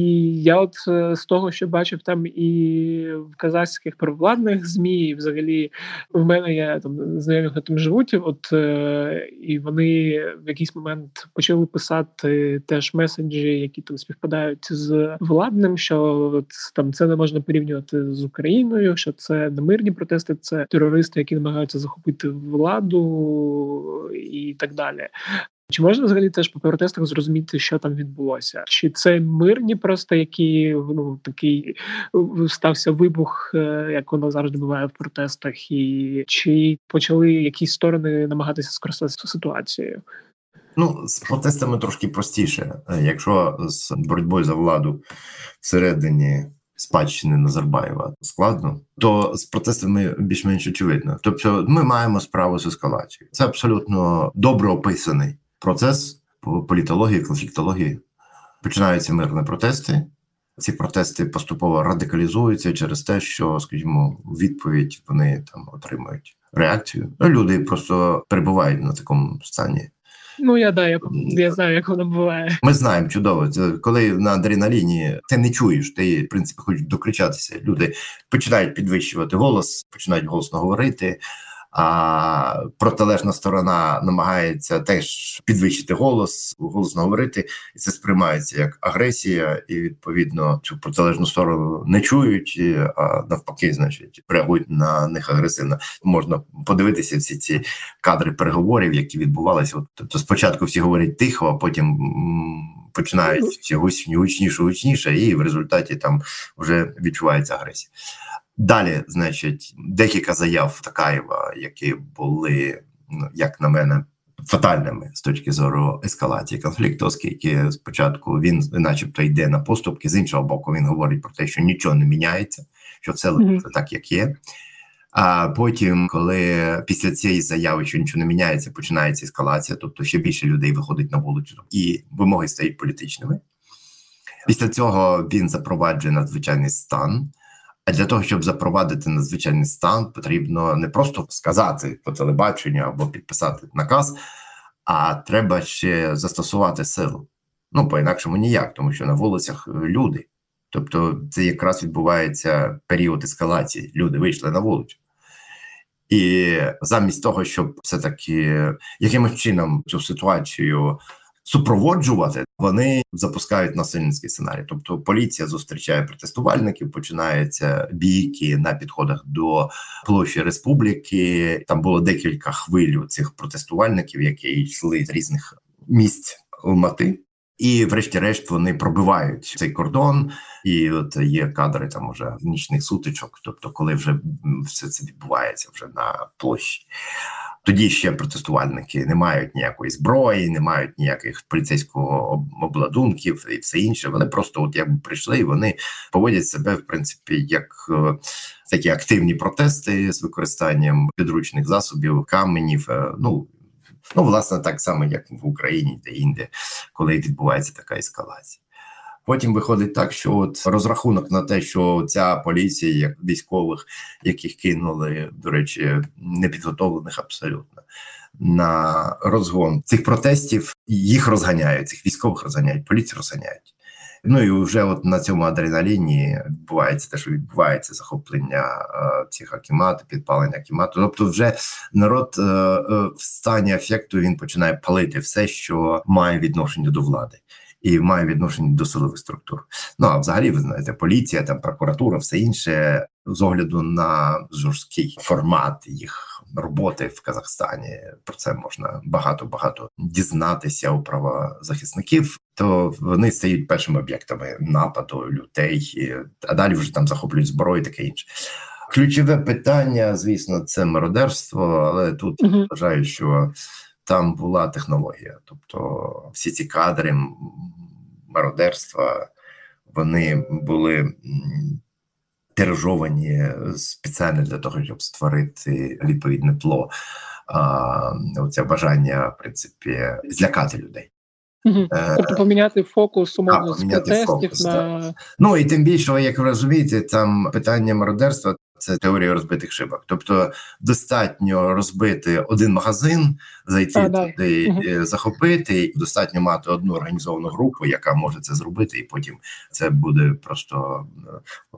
я, от е, з того, що бачив там і в казахських провладних змі, і взагалі в мене є там знайомі, хто там живуть. От і вони в якийсь момент почали писати теж меседжі, які там співпадають з владним, що от, там це не можна порівнювати з Україною, що це не мирні протести, це терористи, які намагаються захопити владу і так далі. Чи можна взагалі теж по протестах зрозуміти, що там відбулося? Чи це мирні, просто які ну такий стався вибух, е, як воно завжди буває в протестах, і чи почали якісь сторони намагатися скористатися ситуацією? Ну з протестами трошки простіше, е, якщо з боротьбою за владу всередині спадщини Назарбаєва складно, то з протестами більш-менш очевидно. Тобто, ми маємо справу з ескалацією. Це абсолютно добре описаний процес по політології, конфліктології. Починаються мирні протести. Ці протести поступово радикалізуються через те, що, скажімо, відповідь вони там отримують реакцію. Люди просто перебувають на такому стані Ну я да, я я знаю, як воно буває. Ми знаємо чудово. Коли на адреналіні ти не чуєш, ти в принципі хочеш докричатися. Люди починають підвищувати голос, починають голосно говорити. А протилежна сторона намагається теж підвищити голос, голосно говорити, і це сприймається як агресія, і відповідно цю протилежну сторону не чують, а навпаки, значить, реагують на них агресивно. Можна подивитися всі ці кадри переговорів, які відбувалися. От, Тобто, спочатку всі говорять тихо, а потім починають гучніше, гучніше, і в результаті там вже відчувається агресія. Далі, значить, декілька заяв Такаєва, які були, ну, як на мене, фатальними з точки зору ескалації конфлікту, оскільки спочатку він, начебто, йде на поступки, з іншого боку, він говорить про те, що нічого не міняється, що все mm-hmm. так, як є. А потім, коли після цієї заяви, що нічого не міняється, починається ескалація, тобто ще більше людей виходить на вулицю, і вимоги стають політичними. Після цього він запроваджує надзвичайний стан. А для того, щоб запровадити надзвичайний стан, потрібно не просто сказати по телебаченню або підписати наказ, а треба ще застосувати силу. Ну, по інакшому ніяк, тому що на вулицях люди. Тобто, це якраз відбувається період ескалації. Люди вийшли на вулицю. І замість того, щоб все таки якимось чином цю ситуацію супроводжувати, вони запускають насильницький сценарій. Тобто поліція зустрічає протестувальників, починаються бійки на підходах до площі республіки. Там було декілька хвиль цих протестувальників, які йшли з різних місць Алмати. І, врешті-решт, вони пробивають цей кордон, і от є кадри там уже нічних сутичок. Тобто, коли вже все це відбувається вже на площі. Тоді ще протестувальники не мають ніякої зброї, не мають ніяких поліцейського обладунків і все інше. Вони просто, от якби прийшли, вони поводять себе в принципі як е, такі активні протести з використанням підручних засобів, каменів. Е, ну ну власне так само, як в Україні та інде, коли відбувається така ескалація. Потім виходить так, що от розрахунок на те, що ця поліція, як військових, яких кинули, до речі, непідготовлених абсолютно на розгон цих протестів, їх розганяють, цих військових розганяють, поліцію розганяють. Ну і вже от на цьому адреналіні відбувається те, що відбувається захоплення е, цих акімат, підпалення акімату. Тобто, вже народ е, е, в стані ефекту він починає палити все, що має відношення до влади і має відношення до силових структур. Ну а взагалі, ви знаєте, поліція, там прокуратура, все інше з огляду на жорсткий формат їх роботи в Казахстані. Про це можна багато багато дізнатися у правозахисників. То вони стають першими об'єктами нападу людей, а далі вже там захоплюють зброю, таке інше. Ключове питання, звісно, це мародерство, але тут uh вважаю, що там була технологія. Тобто всі ці кадри мародерства вони були тиражовані спеціально для того, щоб створити відповідне тло. Оце бажання в принципі злякати людей. Угу. Тобто поміняти фокус умовно з протестів фокус, на ну і тим більше, як ви розумієте, там питання мародерства це теорія розбитих шибок. Тобто достатньо розбити один магазин, зайти а, туди, угу. захопити, і достатньо мати одну організовану групу, яка може це зробити, і потім це буде просто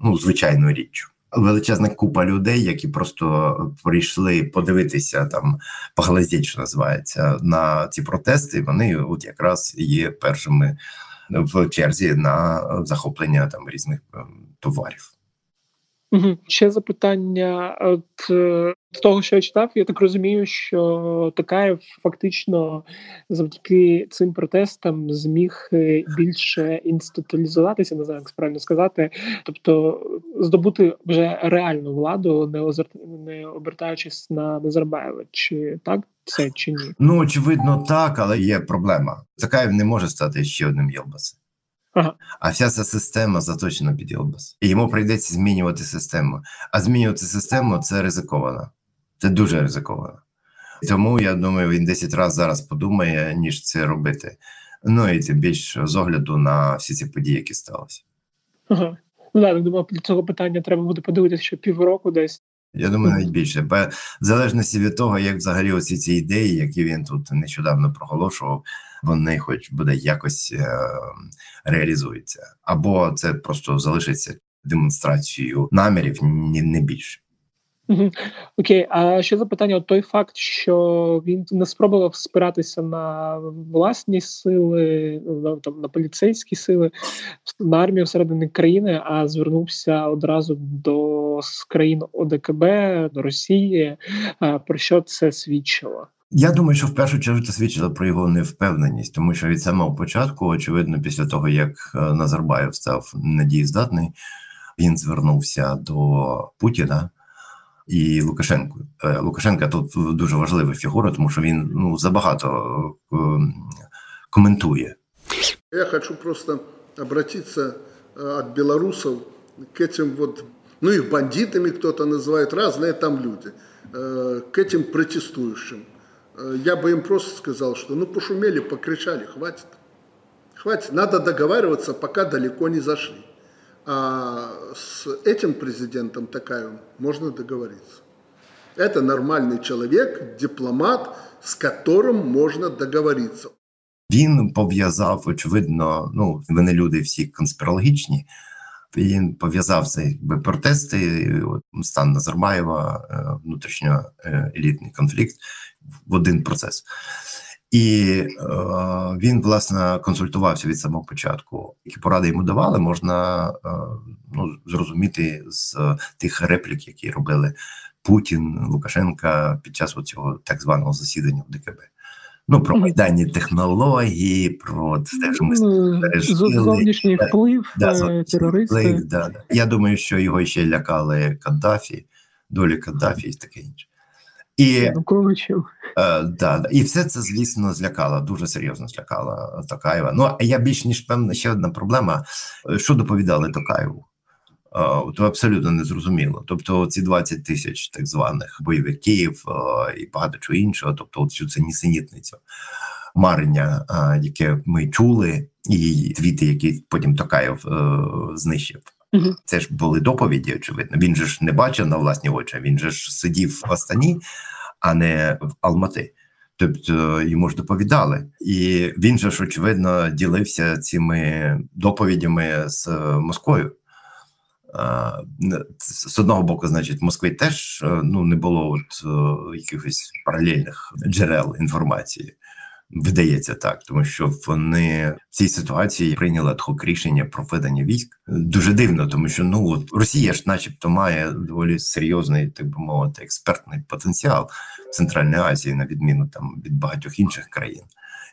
ну звичайною річчю. Величезна купа людей, які просто прийшли подивитися там, поглазіть, що називається на ці протести. Вони от якраз є першими в черзі на захоплення там різних ем, товарів. Угу. Ще запитання от е, з того, що я читав, я так розумію, що Такаєв фактично завдяки цим протестам зміг е, більше інституалізуватися, не знаю, як правильно сказати, тобто здобути вже реальну владу, не озер... не обертаючись на Назарбаєва. Чи так це чи ні? Ну очевидно, так, але є проблема. Такаєв не може стати ще одним Єлбасом. Ага. А вся ця система заточена під Єлбас. І йому прийдеться змінювати систему. А змінювати систему це ризиковано. Це дуже ризиковано. Тому я думаю, він 10 разів зараз подумає, ніж це робити. Ну і тим більш з огляду на всі ці події, які сталися. Ага. Ну так, думаю, для цього питання треба буде подивитися ще півроку десь. Я думаю, навіть більше. Бо в залежності від того, як взагалі оці ці ідеї, які він тут нещодавно проголошував, вони хоч буде якось е, реалізуються, або це просто залишиться демонстрацією намірів, ні не більше. Окей, а ще запитання: той факт, що він не спробував спиратися на власні сили, там на поліцейські сили, на армію всередині країни, а звернувся одразу до країн ОДКБ, до Росії. Про що це свідчило? Я думаю, що в першу чергу це свідчило про його невпевненість, тому що від самого початку, очевидно, після того як е, Назарбаєв став недієздатний, він звернувся до Путіна і Лукашенко. Е, Лукашенка тут дуже важлива фігура, тому що він ну забагато е, коментує. Я хочу просто обратиться от белорусов к этим вот, ну их бандитами кто-то называет, разные там люди, к этим протестующим. Я бы им просто сказал, что ну пошумели, покричали, хватит. Хватит, надо договариваться, пока далеко не зашли. А с этим президентом Такаевым можно договориться. Это нормальный человек, дипломат, з которым можна договоритися. Він пов'язав, очевидно, ну вони люди всі конспірологічні. Він пов'язав це якби протести, стан Назарбаєва, е, внутрішньо е, елітний конфлікт в один процес. І е, він власне консультувався від самого початку. Які поради йому давали, можна е, ну, зрозуміти з тих реплік, які робили Путін, Лукашенка під час цього так званого засідання в ДКБ. Ну, про майданні технології, про те, що ми пережили. зовнішній вплив, да, терористи. Да, да. Я думаю, що його ще лякали Каддафі, долі Каддафі і таке інше. І е, да, і все це, звісно, злякало, дуже серйозно злякало Токаєва. Ну, а я більш ніж певна, ще одна проблема. Що доповідали Токаєву? Е, то абсолютно не зрозуміло. Тобто, ці 20 тисяч так званих бойовиків е, і багато чого іншого, тобто, цю це нісенітницю марення, е, яке ми чули, і твіти, які потім Токаєв знищив. Це ж були доповіді, очевидно. Він же ж не бачив на власні очі. Він же ж сидів в Астані, а не в Алмати. Тобто йому ж доповідали, і він же ж очевидно ділився цими доповідями з Москвою. З одного боку, значить, в Москві теж ну не було от якихось паралельних джерел інформації. Видається так, тому що вони в цій ситуації прийняли адхок рішення про введення військ. Дуже дивно, тому що ну от Росія ж, начебто, має доволі серйозний, так би мовити, експертний потенціал в Центральній Азії, на відміну там від багатьох інших країн.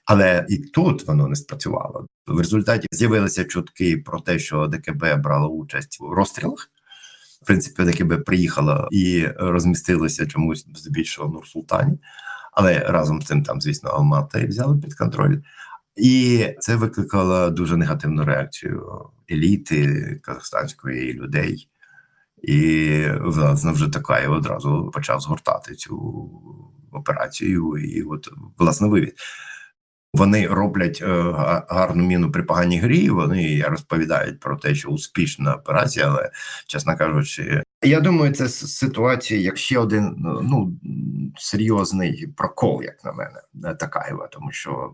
Але і тут воно не спрацювало. В результаті з'явилися чутки про те, що ДКБ брало участь у розстрілах. В принципі, ДКБ приїхала і розмістилася чомусь здебільшого в Нур-Султані але разом з цим там, звісно, Алмати взяли під контроль. І це викликало дуже негативну реакцію еліти казахстанської людей. І власне вже Такаєв одразу почав згортати цю операцію, і от власне вивід. Вони роблять е, гарну міну при поганій грі. Вони розповідають про те, що успішна операція, але чесно кажучи, я думаю, це ситуація як ще один ну серйозний прокол, як на мене, Такаєва, тому що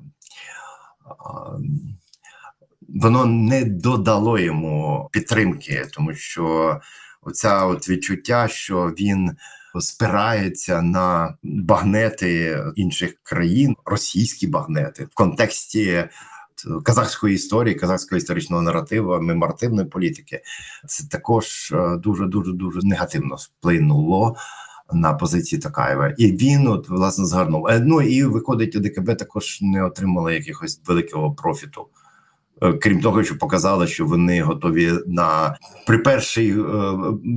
воно не додало йому підтримки, тому що оця от відчуття, що він спирається на багнети інших країн, російські багнети в контексті. Казахської історії, казахського історичного наративу, меморативної політики, це також дуже дуже дуже негативно вплинуло на позиції Такаєва, і він от власне згарнув. Е, ну і виходить, ОДКБ також не отримали якихось великого профіту. Е, крім того, що показали, що вони готові на при першій е,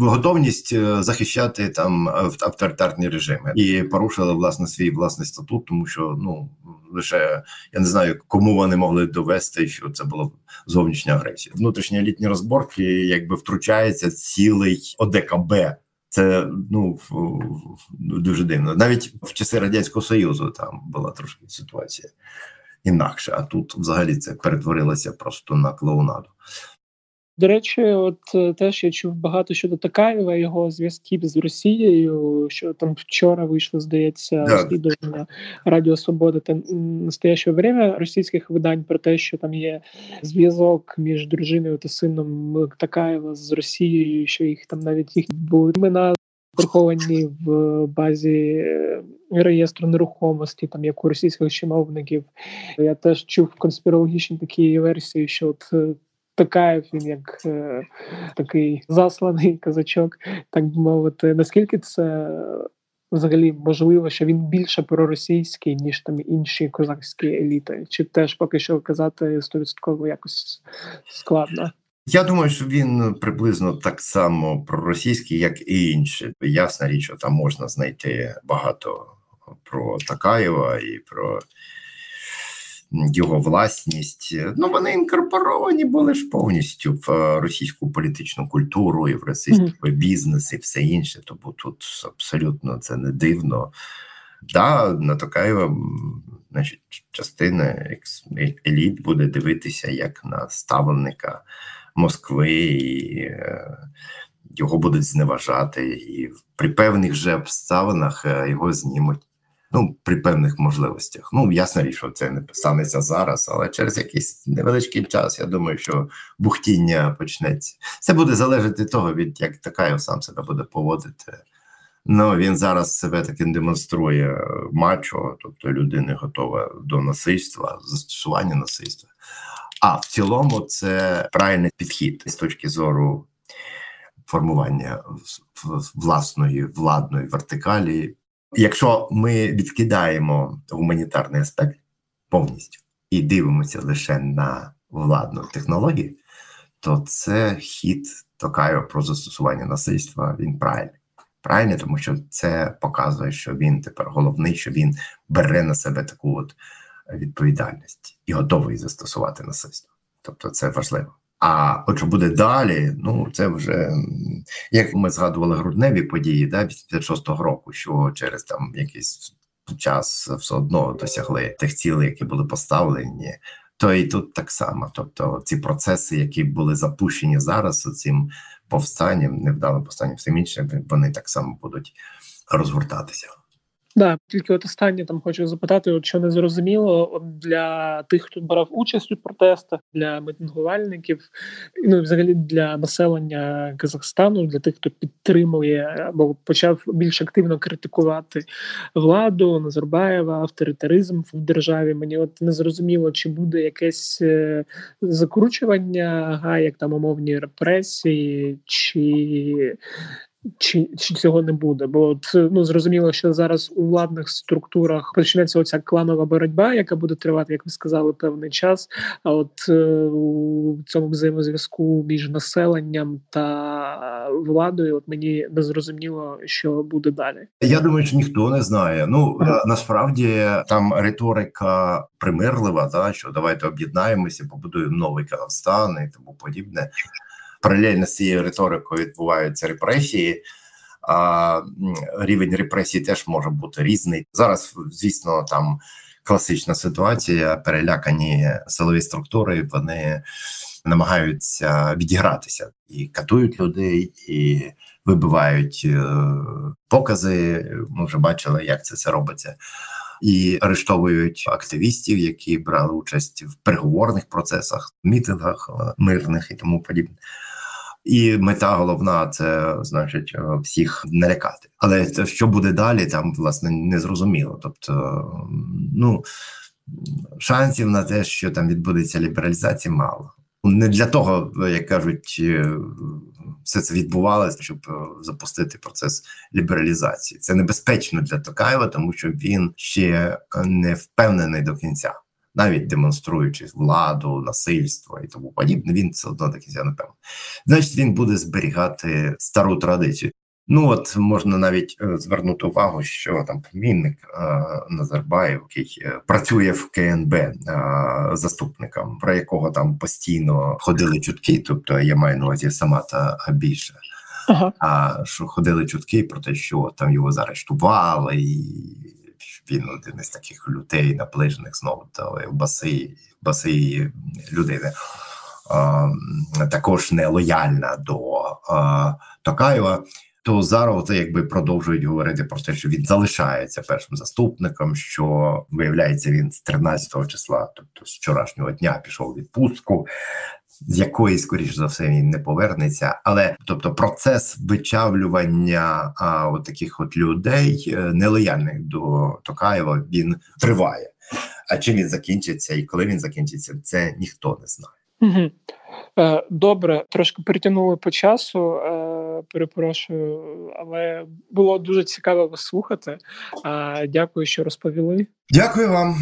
готовність е, захищати там авторитарні режими і порушили власне свій власний статут, тому що ну лише я не знаю, кому вони могли довести, що це була зовнішня агресія. Внутрішні літні розборки, якби втручається цілий ОДКБ. Це ну дуже дивно. Навіть в часи радянського союзу там була трошки ситуація інакше. А тут взагалі це перетворилося просто на клоунаду. До речі, от е, теж я чув багато щодо Такаєва, його зв'язків з Росією. Що там вчора вийшло, здається, розслідування Радіо Свобода та настояще время російських видань про те, що там є зв'язок між дружиною та сином Такаєва з Росією, що їх там навіть їх були імена приховані в базі е, реєстру нерухомості, там як у російських чиновників. Я теж чув конспірологічні такі версії, що от. Е, Такаєв він як е, такий засланий казачок, так би мовити. Наскільки це взагалі можливо, що він більше проросійський, ніж там інші козацькі еліти? Чи теж поки що казати стовідсотково якось складно? Я думаю, що він приблизно так само проросійський, як і інші. Ясна річ, що там можна знайти багато про Такаєва і про його власність. Ну вони інкорпоровані були ж повністю в е, російську політичну культуру і в російський бізнес, і все інше. Тому тут абсолютно це не дивно. Да, на Токаєва, значить, частина еліт буде дивитися як на ставленника Москви, і е, його будуть зневажати, і при певних же обставинах е, його знімуть. Ну, при певних можливостях. Ну, ясна річ, що це не станеться зараз, але через якийсь невеличкий час, я думаю, що бухтіння почнеться. Це буде залежати від того, від як Такаєв сам себе буде поводити. Ну він зараз себе таким демонструє мачо, тобто людина готова до насильства, застосування насильства. А в цілому це правильний підхід з точки зору формування власної владної вертикалі. Якщо ми відкидаємо гуманітарний аспект повністю і дивимося лише на владну технологію, то це хід Токайо про застосування насильства він правильний. Правильно, тому що це показує, що він тепер головний, що він бере на себе таку от відповідальність і готовий застосувати насильство. Тобто це важливо. А от що буде далі, ну це вже як ми згадували грудневі події, да, 86-го року, що через там якийсь час все одно досягли тих цілей, які були поставлені. То і тут так само. Тобто, ці процеси, які були запущені зараз, цим повстанням, невдалим повстанням, всім іншим, вони так само будуть розгортатися. Да, тільки от останнє там хочу запитати, от що не зрозуміло от для тих, хто брав участь у протестах, для мітингувальників, ну і взагалі для населення Казахстану, для тих, хто підтримує або почав більш активно критикувати владу Назарбаєва, авторитаризм в державі. Мені от не зрозуміло, чи буде якесь е, закручування гаяк там умовні репресії, чи чи чи цього не буде? Бо от ну зрозуміло, що зараз у владних структурах почнеться оця кланова боротьба, яка буде тривати, як ви сказали, певний час. А от е, у цьому взаємозв'язку між населенням та владою, от мені не зрозуміло, що буде далі. Я думаю, що ніхто не знає. Ну ага. насправді там риторика примирлива, да що давайте об'єднаємося, побудуємо новий Казахстан і тому подібне паралельно з цією риторикою відбуваються репресії. А рівень репресій теж може бути різний. Зараз, звісно, там класична ситуація, перелякані силові структури, вони намагаються відігратися і катують людей, і вибивають е, покази. Ми вже бачили, як це все робиться. І арештовують активістів, які брали участь в переговорних процесах, мітингах мирних і тому подібне. І мета головна це значить е, всіх налякати. Але що буде далі, там власне не зрозуміло. Тобто, ну шансів на те, що там відбудеться лібералізація, мало. Не для того, як кажуть, е, все це відбувалося, щоб е, запустити процес лібералізації. Це небезпечно для Токаєва, тому що він ще не впевнений до кінця навіть демонструючи владу, насильство і тому подібне, він все одно до кінця напевно. Значить, він буде зберігати стару традицію. Ну от можна навіть е, звернути увагу, що там племінник е, Назарбаєв, який е, працює в КНБ е, заступником, про якого там постійно ходили чутки, тобто я маю на увазі сама та більше. Ага. А що ходили чутки про те, що там його заарештували, і він один із таких людей, наближених знову до баси, баси людини. Також не лояльна до Токаєва, то зараз це якби продовжують говорити про те, що він залишається першим заступником. Що виявляється, він з 13 числа, тобто з вчорашнього дня, пішов відпустку. З якої, скоріш за все, він не повернеться. Але тобто, процес вичавлювання а, от таких от людей е, нелояльних до Токаєва він триває. А чим він закінчиться і коли він закінчиться, це ніхто не знає. Угу. Добре, трошки притягнули по часу. Е, перепрошую, але було дуже цікаво вас слухати. Дякую, що розповіли. Дякую вам.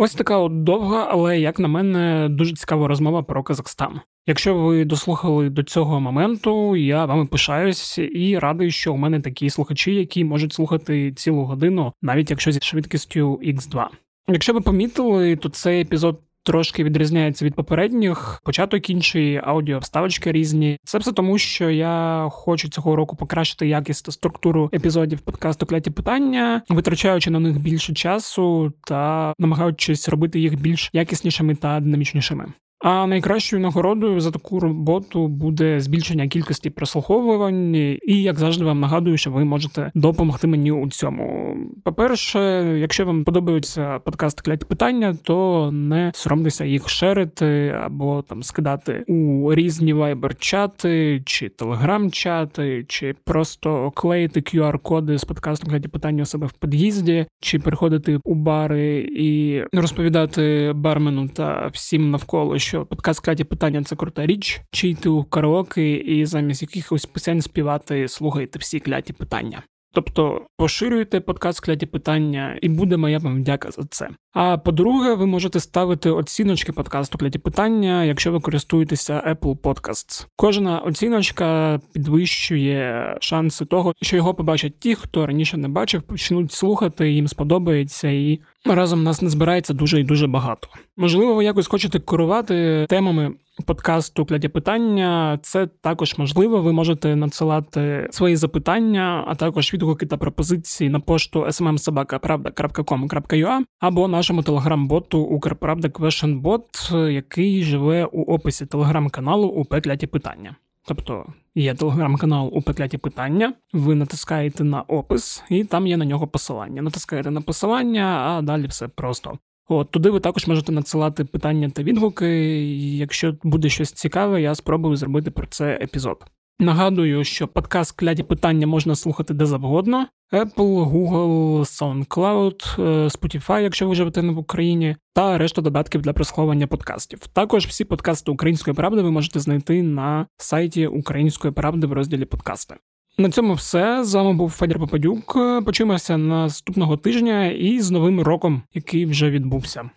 Ось така от довга, але як на мене, дуже цікава розмова про Казахстан. Якщо ви дослухали до цього моменту, я вами пишаюсь і радий, що у мене такі слухачі, які можуть слухати цілу годину, навіть якщо зі швидкістю X2. Якщо ви помітили, то цей епізод трошки відрізняється від попередніх. Початок інший, аудіо вставочки різні. Це все тому, що я хочу цього року покращити якість та структуру епізодів подкасту Кляті питання, витрачаючи на них більше часу та намагаючись робити їх більш якіснішими та динамічнішими. А найкращою нагородою за таку роботу буде збільшення кількості прослуховувань, і як завжди вам нагадую, що ви можете допомогти мені у цьому. По-перше, якщо вам подобаються подкасти кляті питання, то не соромтеся їх шерити або там скидати у різні вайбер-чати, чи телеграм-чати, чи просто клеїти QR-коди з подкастом кляті питання у себе в під'їзді, чи приходити у бари і розповідати бармену та всім навколо що подкаст кляті питання це крута річ, чи йти у караоке і замість якихось писань співати слухайте всі кляті питання. Тобто поширюйте подкаст кляті питання, і буде моя вам вдяка за це. А по-друге, ви можете ставити оціночки подкасту кляті питання, якщо ви користуєтеся Apple Podcasts. Кожна оціночка підвищує шанси того, що його побачать ті, хто раніше не бачив, почнуть слухати, їм сподобається, і разом нас не збирається дуже і дуже багато. Можливо, ви якось хочете керувати темами подкасту кляді питання. Це також можливо. Ви можете надсилати свої запитання, а також відгуки та пропозиції на пошту smmsobaka.pravda.com.ua або нашому телеграм-боту Укрправда Questionbot, який живе у описі телеграм-каналу у Пекляті питання. Тобто є телеграм-канал у Пекляті питання, ви натискаєте на опис, і там є на нього посилання. Натискаєте на посилання, а далі все просто. От туди ви також можете надсилати питання та відгуки. і Якщо буде щось цікаве, я спробую зробити про це епізод. Нагадую, що подкаст кляті питання можна слухати де завгодно: Apple, Google, SoundCloud, е, Spotify, якщо ви живете не в Україні, та решта додатків для прослуховування подкастів. Також всі подкасти Української правди ви можете знайти на сайті Української правди в розділі подкасти. На цьому все з вами був Федір Попадюк. Почуємося наступного тижня і з новим роком, який вже відбувся.